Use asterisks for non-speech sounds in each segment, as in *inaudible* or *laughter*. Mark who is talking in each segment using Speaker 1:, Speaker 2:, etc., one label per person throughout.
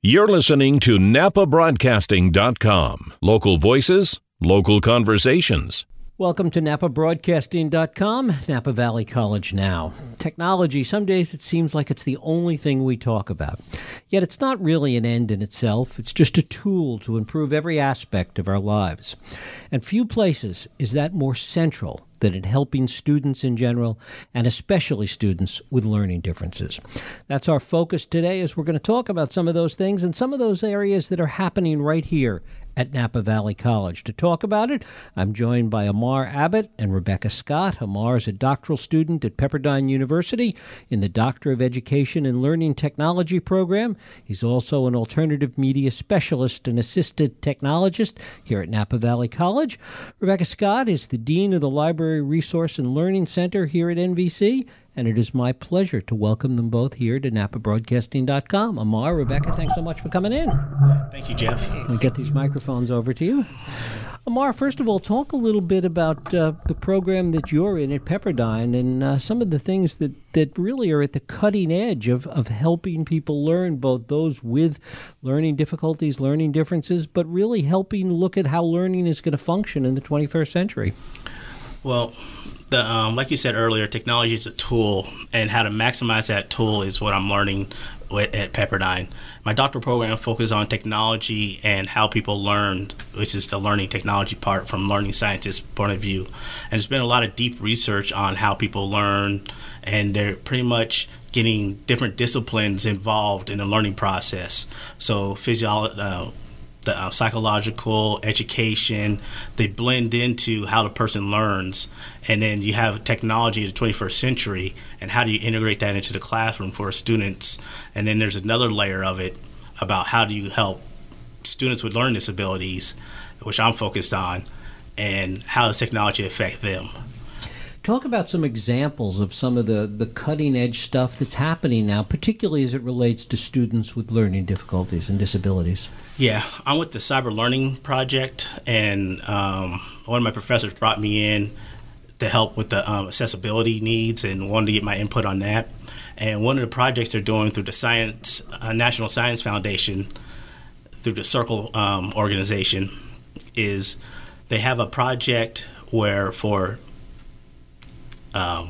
Speaker 1: You're listening to NapaBroadcasting.com. Local voices, local conversations.
Speaker 2: Welcome to NapaBroadcasting.com, Napa Valley College Now. Technology, some days it seems like it's the only thing we talk about. Yet it's not really an end in itself, it's just a tool to improve every aspect of our lives. And few places is that more central than in helping students in general, and especially students with learning differences. That's our focus today as we're going to talk about some of those things and some of those areas that are happening right here at Napa Valley College. To talk about it, I'm joined by Amar Abbott and Rebecca Scott. Amar is a doctoral student at Pepperdine University in the Doctor of Education and Learning Technology program. He's also an alternative media specialist and assistant technologist here at Napa Valley College. Rebecca Scott is the Dean of the Library Resource and Learning Center here at NVC and it is my pleasure to welcome them both here to NapaBroadcasting.com. Amar, Rebecca, thanks so much for coming in.
Speaker 3: Thank you, Jeff.
Speaker 2: I'll get these microphones over to you. Amar, first of all, talk a little bit about uh, the program that you're in at Pepperdine and uh, some of the things that, that really are at the cutting edge of, of helping people learn, both those with learning difficulties, learning differences, but really helping look at how learning is going to function in the 21st century.
Speaker 3: Well, the um, like you said earlier, technology is a tool, and how to maximize that tool is what I'm learning with, at Pepperdine. My doctoral program focuses on technology and how people learn, which is the learning technology part from learning scientists' point of view. And there's been a lot of deep research on how people learn, and they're pretty much getting different disciplines involved in the learning process. So physiology. Uh, the uh, psychological education they blend into how the person learns. And then you have technology of the 21st century and how do you integrate that into the classroom for students? And then there's another layer of it about how do you help students with learning disabilities which i'm focused on and how does technology affect them?
Speaker 2: Talk about some examples of some of the, the cutting edge stuff that's happening now, particularly as it relates to students with learning difficulties and disabilities.
Speaker 3: Yeah, I'm with the Cyber Learning Project, and um, one of my professors brought me in to help with the um, accessibility needs and wanted to get my input on that. And one of the projects they're doing through the Science uh, National Science Foundation, through the Circle um, organization, is they have a project where for um,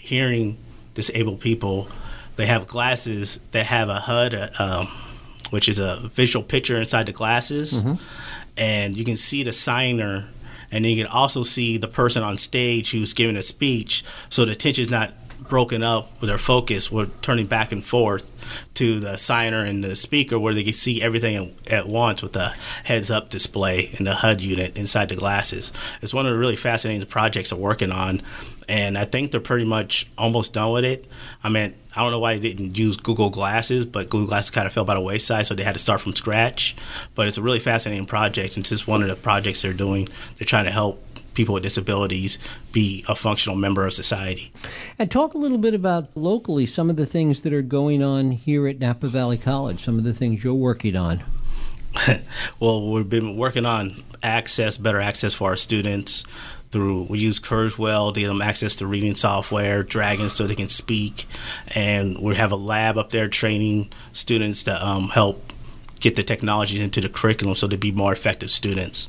Speaker 3: hearing disabled people, they have glasses that have a HUD, uh, um, which is a visual picture inside the glasses, mm-hmm. and you can see the signer, and then you can also see the person on stage who's giving a speech, so the attention's not broken up with their focus. We're turning back and forth to the signer and the speaker where they can see everything at once with the heads up display and the HUD unit inside the glasses. It's one of the really fascinating projects they're working on. And I think they're pretty much almost done with it. I mean, I don't know why they didn't use Google Glasses, but Google Glasses kind of fell by the wayside, so they had to start from scratch. But it's a really fascinating project, and it's just one of the projects they're doing. They're trying to help people with disabilities be a functional member of society.
Speaker 2: And talk a little bit about locally some of the things that are going on here at Napa Valley College, some of the things you're working on. *laughs*
Speaker 3: well, we've been working on access, better access for our students through we use Kurzweil to give them access to reading software, Dragon so they can speak, and we have a lab up there training students to um, help get the technology into the curriculum so to be more effective students.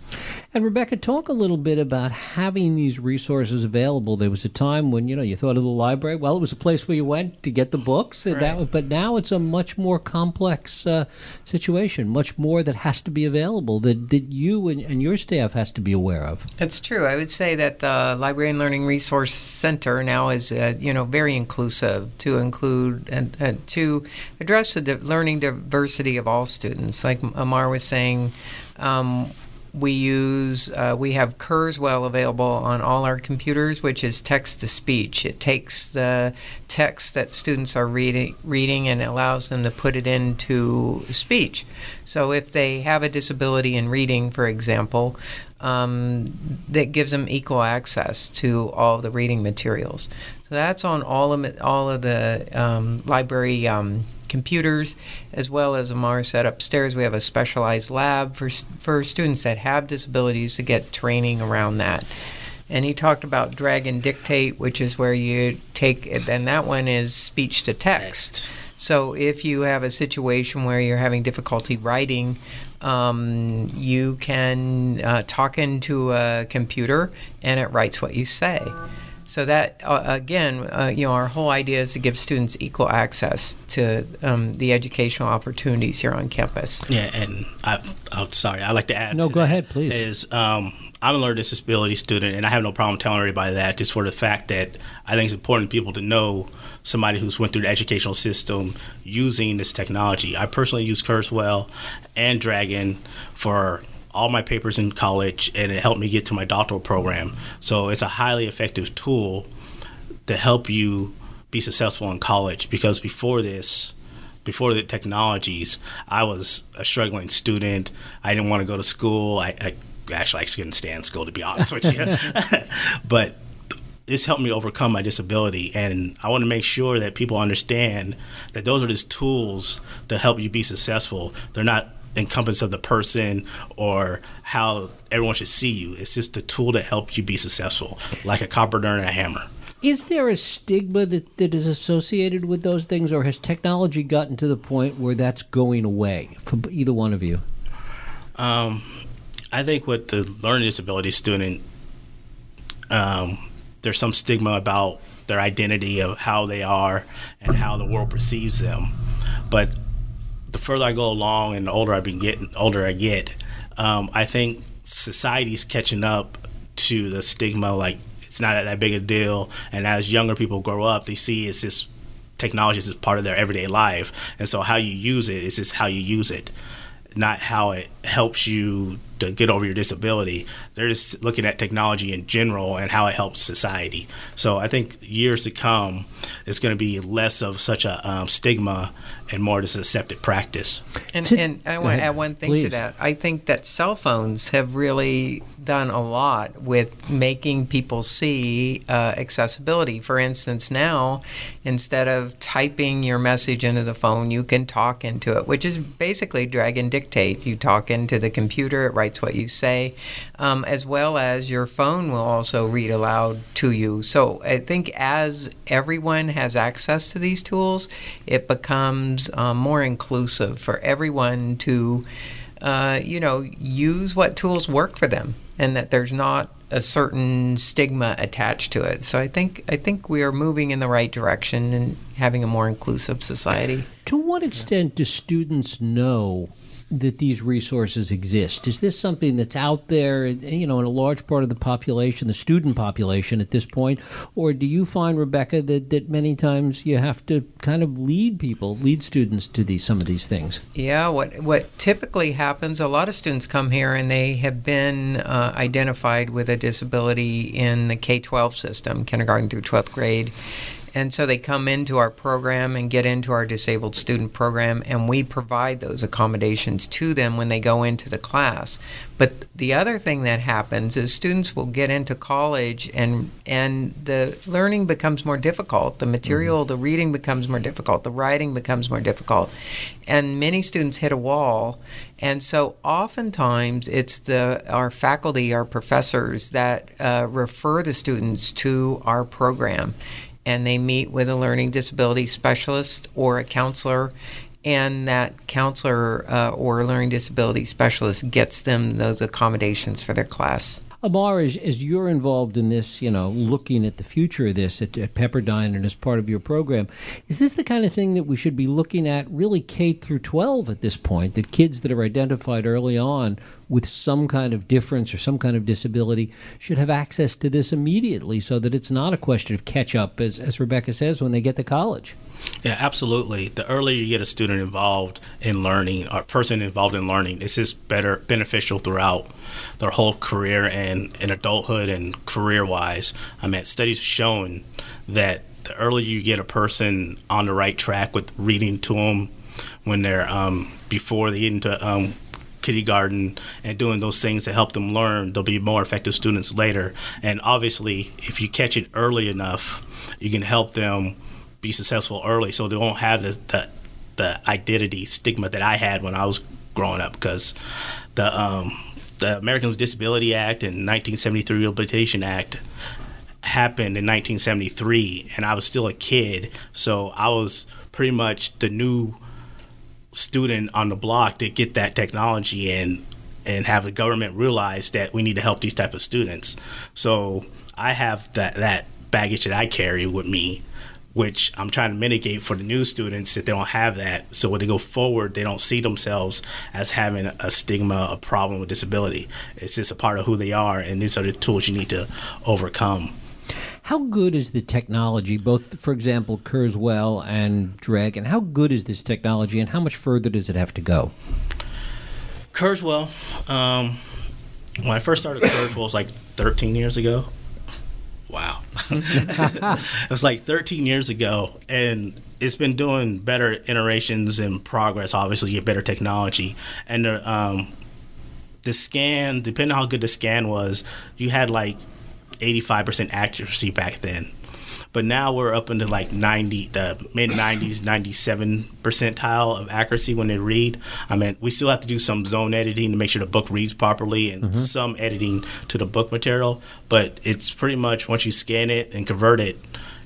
Speaker 2: And Rebecca, talk a little bit about having these resources available. There was a time when you know you thought of the library. Well, it was a place where you went to get the books, right. that, but now it's a much more complex uh, situation. Much more that has to be available that, that you and, and your staff has to be aware of.
Speaker 4: That's true. I would say that the Library and Learning Resource Center now is uh, you know very inclusive to include and uh, to address the di- learning diversity of all students. Like Amar was saying. Um, we use uh, we have Kurzweil available on all our computers, which is text to speech. It takes the text that students are reading reading and allows them to put it into speech. So if they have a disability in reading, for example, um, that gives them equal access to all the reading materials. So that's on all of all of the um, library. Um, computers, as well as Amar said upstairs, we have a specialized lab for, for students that have disabilities to get training around that. And he talked about Dragon Dictate, which is where you take, and that one is speech to text. So if you have a situation where you're having difficulty writing, um, you can uh, talk into a computer and it writes what you say. So that uh, again, uh, you know, our whole idea is to give students equal access to um, the educational opportunities here on campus.
Speaker 3: Yeah, and I, I'm sorry, I'd like to add.
Speaker 2: No,
Speaker 3: to
Speaker 2: go
Speaker 3: that
Speaker 2: ahead, please.
Speaker 3: Is um, I'm a learning disability student, and I have no problem telling everybody that, just for the fact that I think it's important for people to know somebody who's went through the educational system using this technology. I personally use Kurzweil and Dragon for all my papers in college, and it helped me get to my doctoral program. So it's a highly effective tool to help you be successful in college. Because before this, before the technologies, I was a struggling student. I didn't want to go to school. I, I actually I couldn't stand school to be honest with you. *laughs* but this helped me overcome my disability and i want to make sure that people understand that those are just tools to help you be successful they're not encompass of the person or how everyone should see you it's just the tool to help you be successful like a carpenter and a hammer
Speaker 2: Is there a stigma that, that is associated with those things, or has technology gotten to the point where that's going away for either one of you?
Speaker 3: Um, I think with the learning disability student, um, there's some stigma about their identity of how they are and how the world perceives them. But the further I go along and the older I've been getting, older I get, um, I think society's catching up to the stigma. Like it's not that big a deal, and as younger people grow up, they see it's just technology is just part of their everyday life, and so how you use it is just how you use it, not how it helps you to get over your disability. They're just looking at technology in general and how it helps society. So I think years to come, it's going to be less of such a um, stigma and more just accepted practice.
Speaker 4: And, and I want to add one thing to that. I think that cell phones have really done a lot with making people see uh, accessibility. For instance, now instead of typing your message into the phone, you can talk into it, which is basically Dragon Dictate. You talk into the computer, it writes what you say, um, as well as your phone will also read aloud to you. So I think as everyone has access to these tools, it becomes um, more inclusive for everyone to, uh, you know, use what tools work for them, and that there's not a certain stigma attached to it. So I think I think we are moving in the right direction and having a more inclusive society.
Speaker 2: To what extent do students know that these resources exist? Is this something that's out there, you know, in a large part of the population, the student population at this point, or do you find, Rebecca, that, that many times you have to kind of lead people, lead students to these some of these things?
Speaker 4: Yeah, what what typically happens? A lot of students come here and they have been uh, identified with a disability in the K twelve system, kindergarten through twelfth grade, and so they come into our program and get into our disabled student program, and we provide those accommodations to them when they go into the class. But the other thing that happens is students will get into college and and the learning becomes more difficult. The material, the reading becomes more difficult. The writing becomes more difficult, and many students hit a wall. And so oftentimes it's the our faculty, our professors that uh, refer the students to our program, and they meet with a learning disability specialist or a counselor and that counselor uh, or learning disability specialist gets them those accommodations for their class.
Speaker 2: Amar, as, as you're involved in this, you know, looking at the future of this at, at Pepperdine and as part of your program, is this the kind of thing that we should be looking at really K through 12 at this point? That kids that are identified early on with some kind of difference or some kind of disability should have access to this immediately so that it's not a question of catch up, as, as Rebecca says, when they get to college.
Speaker 3: Yeah, absolutely. The earlier you get a student involved in learning, or person involved in learning, it's just better beneficial throughout their whole career and in adulthood and career wise. I mean, studies have shown that the earlier you get a person on the right track with reading to them when they're um, before they get into um, kindergarten and doing those things to help them learn, they'll be more effective students later. And obviously, if you catch it early enough, you can help them be successful early, so they won't have the the, the identity stigma that I had when I was growing up. Because the um, the Americans with Disability Act and 1973 Rehabilitation Act happened in 1973, and I was still a kid, so I was pretty much the new student on the block to get that technology and and have the government realize that we need to help these type of students. So I have that that baggage that I carry with me, which I'm trying to mitigate for the new students that they don't have that. So when they go forward, they don't see themselves as having a stigma, a problem with disability. It's just a part of who they are, and these are the tools you need to overcome.
Speaker 2: How good is the technology, both, for example, Kurzweil and Dragon? How good is this technology, and how much further does it have to go?
Speaker 3: Kurzweil, um, when I first started Kurzweil, was like 13 years ago. Wow. *laughs* it was like 13 years ago, and it's been doing better iterations and progress. Obviously, get better technology, and the, um, the scan, depending on how good the scan was, you had like 85% accuracy back then. But now we're up into like 90, the mid 90s, 97 percentile of accuracy when they read. I mean, we still have to do some zone editing to make sure the book reads properly and mm-hmm. some editing to the book material. But it's pretty much once you scan it and convert it,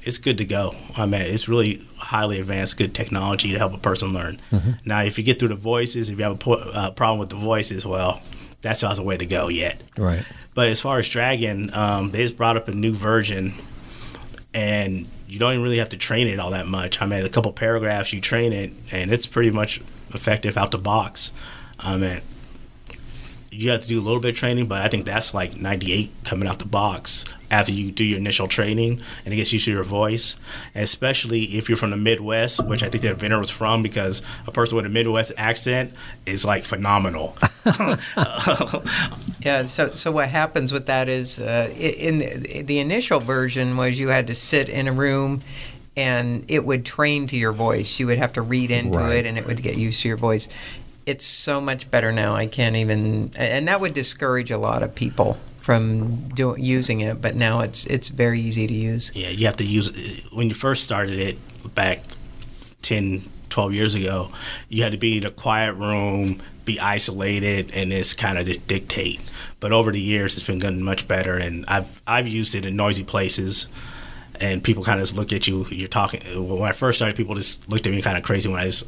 Speaker 3: it's good to go. I mean, it's really highly advanced, good technology to help a person learn. Mm-hmm. Now, if you get through the voices, if you have a po- uh, problem with the voices, well, that's not the way to go yet.
Speaker 2: Right.
Speaker 3: But as far as Dragon, um, they just brought up a new version, and you don't even really have to train it all that much. I mean, a couple paragraphs, you train it, and it's pretty much effective out the box. I mean, you have to do a little bit of training, but I think that's like 98 coming out the box after you do your initial training and it gets used to your voice. And especially if you're from the Midwest, which I think the inventor was from, because a person with a Midwest accent is like phenomenal. *laughs* *laughs*
Speaker 4: yeah. So, so what happens with that is, uh, in the, the initial version was you had to sit in a room and it would train to your voice. You would have to read into right. it, and it would get used to your voice it's so much better now. I can't even, and that would discourage a lot of people from do, using it. But now it's it's very easy to use.
Speaker 3: Yeah, you have to use when you first started it back 10, 12 years ago. You had to be in a quiet room, be isolated, and it's kind of just dictate. But over the years, it's been getting much better, and I've I've used it in noisy places and people kind of just look at you. You're talking. When I first started, people just looked at me kind of crazy when I just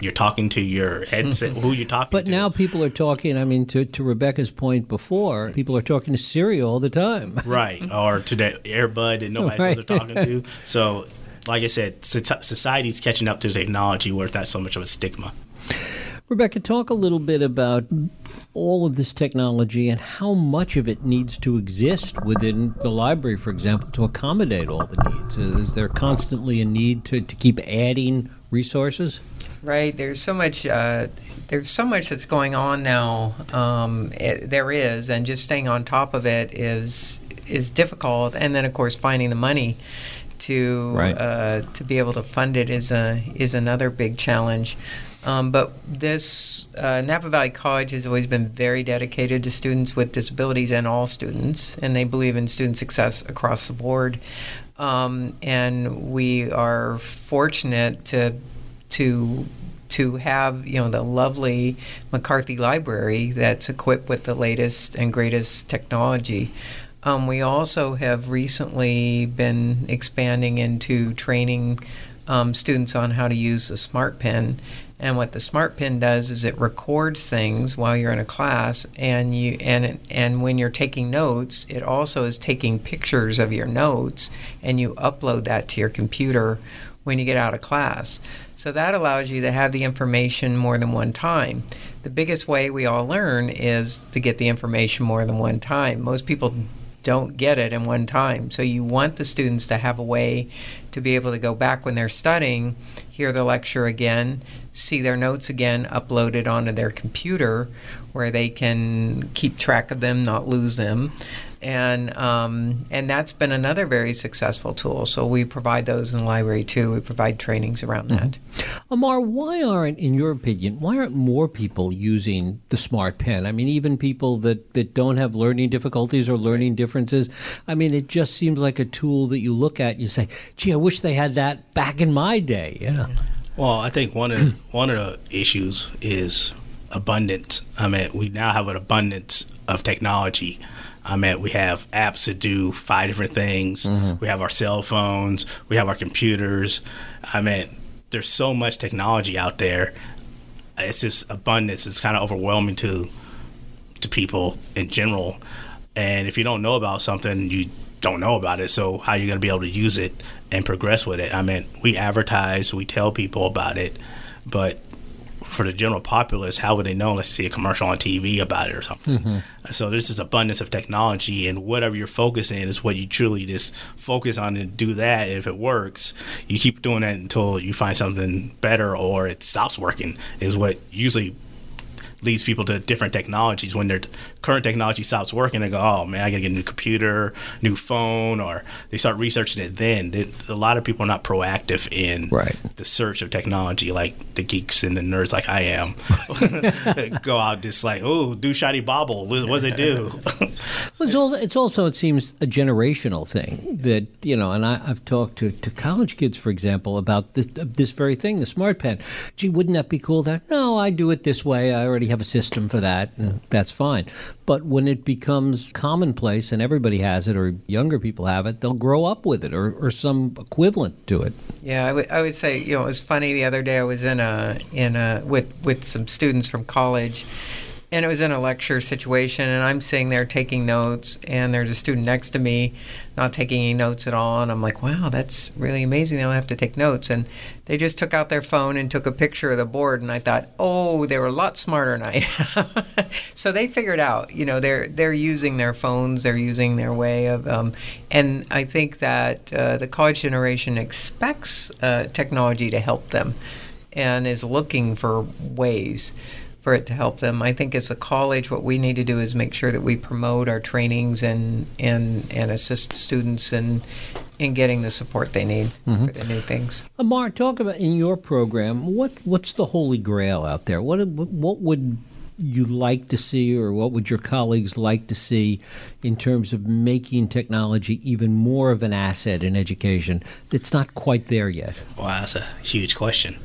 Speaker 3: you're talking to your headset, who you're talking to.
Speaker 2: but
Speaker 3: to.
Speaker 2: now people are talking, I mean, to, to Rebecca's point before, people are talking to Siri all the time. *laughs*
Speaker 3: right. Or to the earbud that nobody's right. talking to. So, like I said, society's catching up to the technology where it's not so much of a stigma.
Speaker 2: Rebecca, talk a little bit about all of this technology and how much of it needs to exist within the library, for example, to accommodate all the needs. Is, is there constantly a need to, to keep adding resources?
Speaker 4: Right. There's so much. Uh, there's so much that's going on now. Um, it, there is, and just staying on top of it is is difficult. And then, of course, finding the money to right. uh, to be able to fund it is a is another big challenge. Um, but this uh, Napa Valley College has always been very dedicated to students with disabilities and all students, and they believe in student success across the board. Um, and we are fortunate to to to have you know the lovely McCarthy Library that's equipped with the latest and greatest technology. Um, we also have recently been expanding into training um, students on how to use the smart pen. And what the smart pen does is it records things while you're in a class, and you and and when you're taking notes, it also is taking pictures of your notes, and you upload that to your computer when you get out of class. So that allows you to have the information more than one time. The biggest way we all learn is to get the information more than one time. Most people don't get it in one time. So you want the students to have a way to be able to go back when they're studying, hear the lecture again, see their notes again uploaded onto their computer where they can keep track of them, not lose them and um, and that's been another very successful tool. So we provide those in the library too. We provide trainings around that.
Speaker 2: Mm-hmm. Amar, why aren't, in your opinion, why aren't more people using the smart pen? I mean, even people that, that don't have learning difficulties or learning differences. I mean, it just seems like a tool that you look at and you say, "Gee, I wish they had that back in my day." Yeah.
Speaker 3: Well, I think one of one of the issues is abundance. I mean, we now have an abundance of technology I mean, we have apps that do five different things. Mm-hmm. We have our cell phones. We have our computers. I mean, there's so much technology out there. It's just abundance. It's kind of overwhelming to to people in general. And if you don't know about something, you don't know about it. So how are you going to be able to use it and progress with it? I mean, we advertise, we tell people about it, but for the general populace, how would they know unless they see a commercial on TV about it or something? Mm-hmm. So there's this abundance of technology, and whatever you're focusing is what you truly just focus on and do that. And if it works, you keep doing that until you find something better or it stops working. Is what usually leads people to different technologies. When their current technology stops working, they go, "Oh man, I got to get a new computer, new phone," or they start researching it. Then a lot of people are not proactive in
Speaker 2: right.
Speaker 3: the search of technology, like the geeks and the nerds, like I am. *laughs* go out just like, "Oh, do shiny bobble. What does it do?" *laughs*
Speaker 2: well, it's also, it's also it seems a generational thing that you know, and I, have talked to, to college kids, for example, about this this very thing, the smart pen. Gee, wouldn't that be cool? That no, I do it this way. I already have a system for that, and that's fine. But when it becomes commonplace and everybody has it, or younger people have it, they'll grow up with it, or, or some equivalent to it.
Speaker 4: Yeah, I would, I would say you know it was funny the other day. I was in a in a with with some students from college and it was in a lecture situation and i'm sitting there taking notes and there's a student next to me not taking any notes at all and i'm like wow that's really amazing they don't have to take notes. And they just took out their phone and took a picture of the board and i thought oh they were a lot smarter than i am. *laughs* So they figured out you know they're they're using their phones they're using their way of um, and i think that uh, the college generation expects uh, technology to help them and is looking for ways for it to help them. I think as a college, what we need to do is make sure that we promote our trainings and and, and assist students in in getting the support they need mm-hmm. for the new things.
Speaker 2: Amar, talk about in your program what what's the holy grail out there? What what would you like to see, or what would your colleagues like to see in terms of making technology even more of an asset in education that's not quite there yet?
Speaker 3: Wow, that's a huge question.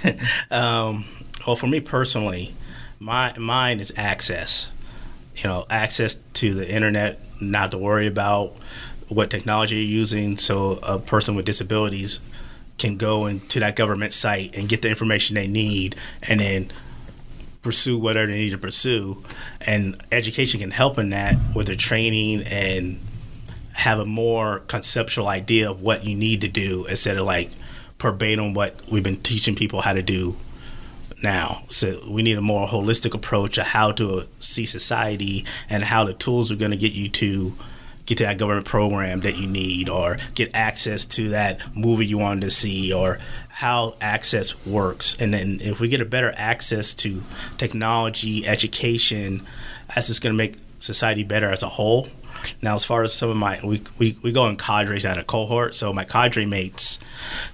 Speaker 3: *laughs* um, well, for me personally, my mine is access. You know, access to the internet, not to worry about what technology you're using, so a person with disabilities can go into that government site and get the information they need, and then pursue whatever they need to pursue. And education can help in that with their training and have a more conceptual idea of what you need to do instead of like verbatim what we've been teaching people how to do now. So we need a more holistic approach of how to see society and how the tools are going to get you to get to that government program that you need or get access to that movie you wanted to see or how access works. And then if we get a better access to technology, education, that's just going to make society better as a whole. Now, as far as some of my, we, we, we go in cadres at a cohort. So my cadre mates,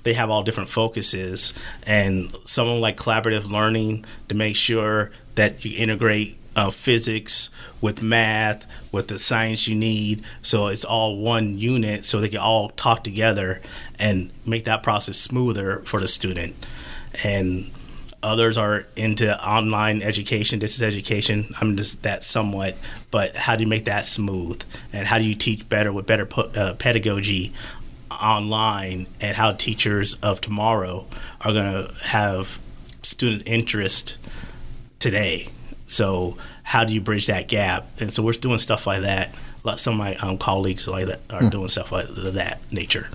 Speaker 3: they have all different focuses. And someone like collaborative learning to make sure that you integrate uh, physics with math with the science you need so it's all one unit so they can all talk together and make that process smoother for the student and Others are into online education, distance education. I'm just that somewhat, but how do you make that smooth? And how do you teach better with better uh, pedagogy online? And how teachers of tomorrow are going to have student interest today? So how do you bridge that gap? And so we're doing stuff like that. Some of my um, colleagues like that are hmm. doing stuff like that nature.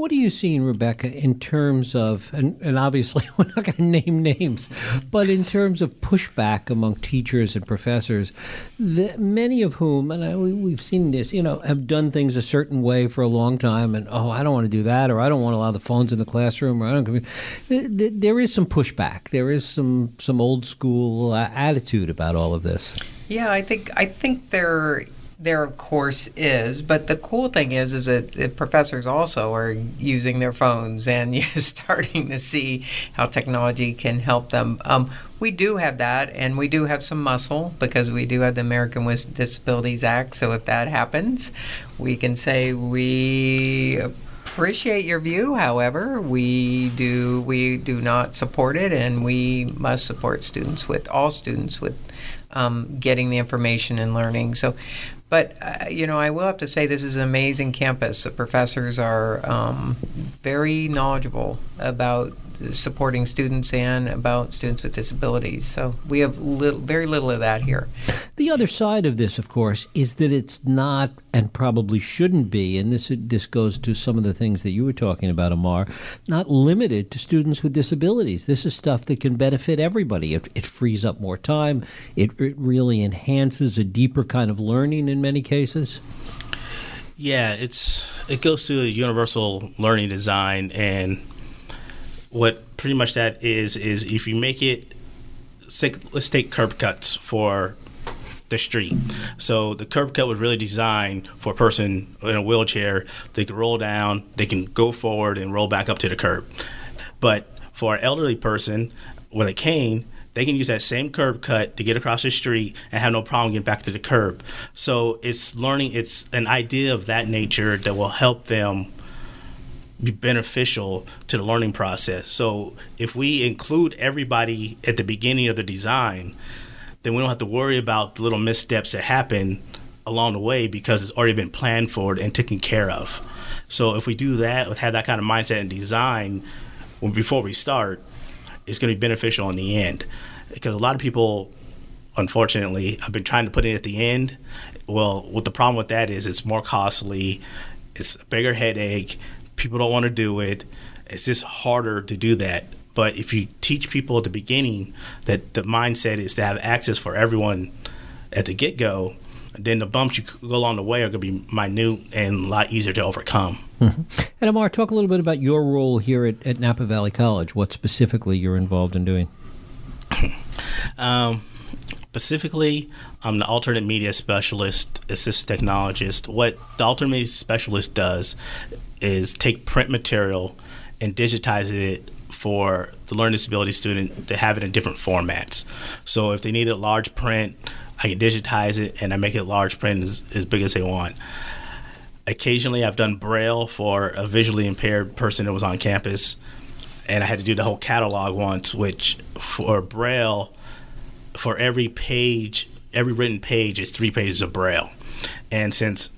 Speaker 2: What are you seeing, Rebecca, in terms of, and, and obviously *laughs* we're not going to name names, but in terms of pushback among teachers and professors, the, many of whom, and I, we, have seen this, you know, have done things a certain way for a long time, and oh, I don't want to do that, or I don't want to allow the phones in the classroom, or I don't. There is some pushback. There is some some old school uh, attitude about all of this.
Speaker 4: Yeah, I think I think there there of course is, but the cool thing is is that professors also are using their phones and *laughs* you're starting to see how technology can help them. Um, we do have that, and we do have some muscle because we do have the American with Disabilities Act. So if that happens, we can say we appreciate your view. However, we do we do not support it, and we must support students with all students with um, getting the information and learning. So but uh, you know, I will have to say this is an amazing campus. The professors are um, very knowledgeable about supporting students and about students with disabilities. So we have little, very little of that here.
Speaker 2: The other side of this, of course, is that it's not and probably shouldn't be, and this this goes to some of the things that you were talking about, Amar, not limited to students with disabilities. This is stuff that can benefit everybody. It, it frees up more time. It, it really enhances a deeper kind of learning in many cases.
Speaker 3: Yeah, it's it goes to a universal learning design, and what pretty much that is is if you make it, let's take curb cuts for the street. So the curb cut was really designed for a person in a wheelchair. They can roll down, they can go forward and roll back up to the curb. But for an elderly person with a cane, they can use that same curb cut to get across the street and have no problem getting back to the curb. So it's learning, it's an idea of that nature that will help them be beneficial to the learning process. So if we include everybody at the beginning of the design, then we don't have to worry about the little missteps that happen along the way because it's already been planned for and taken care of. So if we do that, have that kind of mindset and design when before we start, it's going to be beneficial in the end. Because a lot of people, unfortunately, have been trying to put it at the end. Well, what the problem with that is, it's more costly, it's a bigger headache. People don't want to do it. It's just harder to do that. But if you teach people at the beginning that the mindset is to have access for everyone at the get go, then the bumps you go along the way are going to be minute and a lot easier to overcome.
Speaker 2: Mm-hmm. And Amar, talk a little bit about your role here at, at Napa Valley College. What specifically you're involved in doing? *clears throat*
Speaker 3: um, specifically, I'm the alternate media specialist, assistant technologist. What the alternate media specialist does is take print material and digitize it for the learning disability student to have it in different formats. So if they need a large print, I can digitize it and I make it large print as, as big as they want. Occasionally, I've done Braille for a visually impaired person that was on campus, and I had to do the whole catalog once, which for Braille, for every page, every written page is three pages of Braille. And since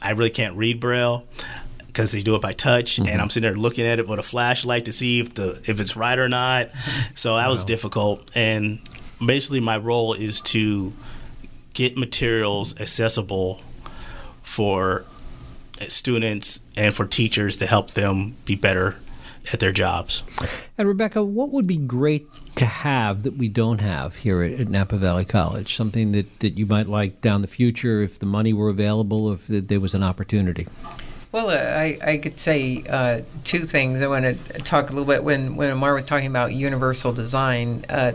Speaker 3: I really can't read Braille, because they do it by touch, mm-hmm. and I'm sitting there looking at it with a flashlight to see if the if it's right or not. *laughs* So that wow. was difficult, and basically my role is to get materials accessible for students and for teachers to help them be better at their jobs.
Speaker 2: And Rebecca, what would be great to have that we don't have here at, at, Napa Valley College? Something that, that you might like down the future if the money were available, if there was an opportunity?
Speaker 4: Well, uh, I, I could say uh, two things. I want to talk a little bit when, when Amar was talking about universal design. Uh,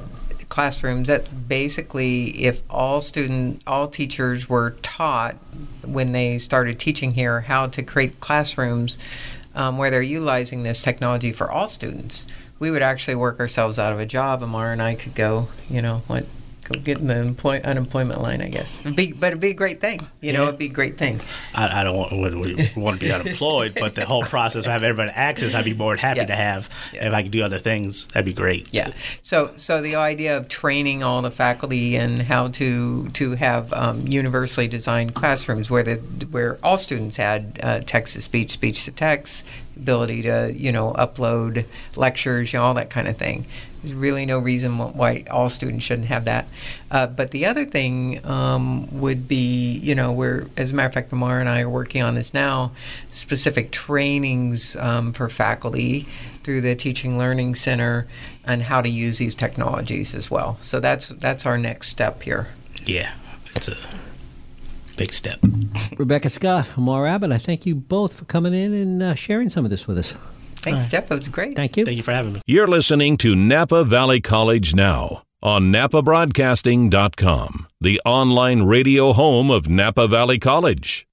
Speaker 4: classrooms that basically if all student all teachers were taught when they started teaching here how to create classrooms um, where they're utilizing this technology for all students we would actually work ourselves out of a job amar and i could go you know what go get in the employ- unemployment line, I guess. Be, but it'd be a great thing. You yeah. know, it'd be a great thing.
Speaker 3: I, I don't want, want, want to be unemployed, but the whole process of having everybody access, I'd be more than happy yeah. to have. Yeah. If I could do other things, that'd be great.
Speaker 4: Yeah. So, so the idea of training all the faculty and how to to have um, universally designed classrooms where the where all students had uh, text to speech, speech to text, ability to you know upload lectures, you know, all that kind of thing. There's really no reason why all students shouldn't have that. Uh, but the other thing um, would be, you know, we're, as a matter of fact, Amar and I are working on this now, specific trainings um, for faculty through the Teaching Learning Center on how to use these technologies as well. So that's that's our next step here.
Speaker 3: Yeah, it's a big step.
Speaker 2: Rebecca Scott, Amar Abbott, I thank you both for coming in and uh, sharing some of this with us.
Speaker 4: Thanks, Jeff. It was great.
Speaker 2: Thank you.
Speaker 3: Thank you for having me.
Speaker 1: You're listening to Napa Valley College Now on napabroadcasting.com, the online radio home of Napa Valley College.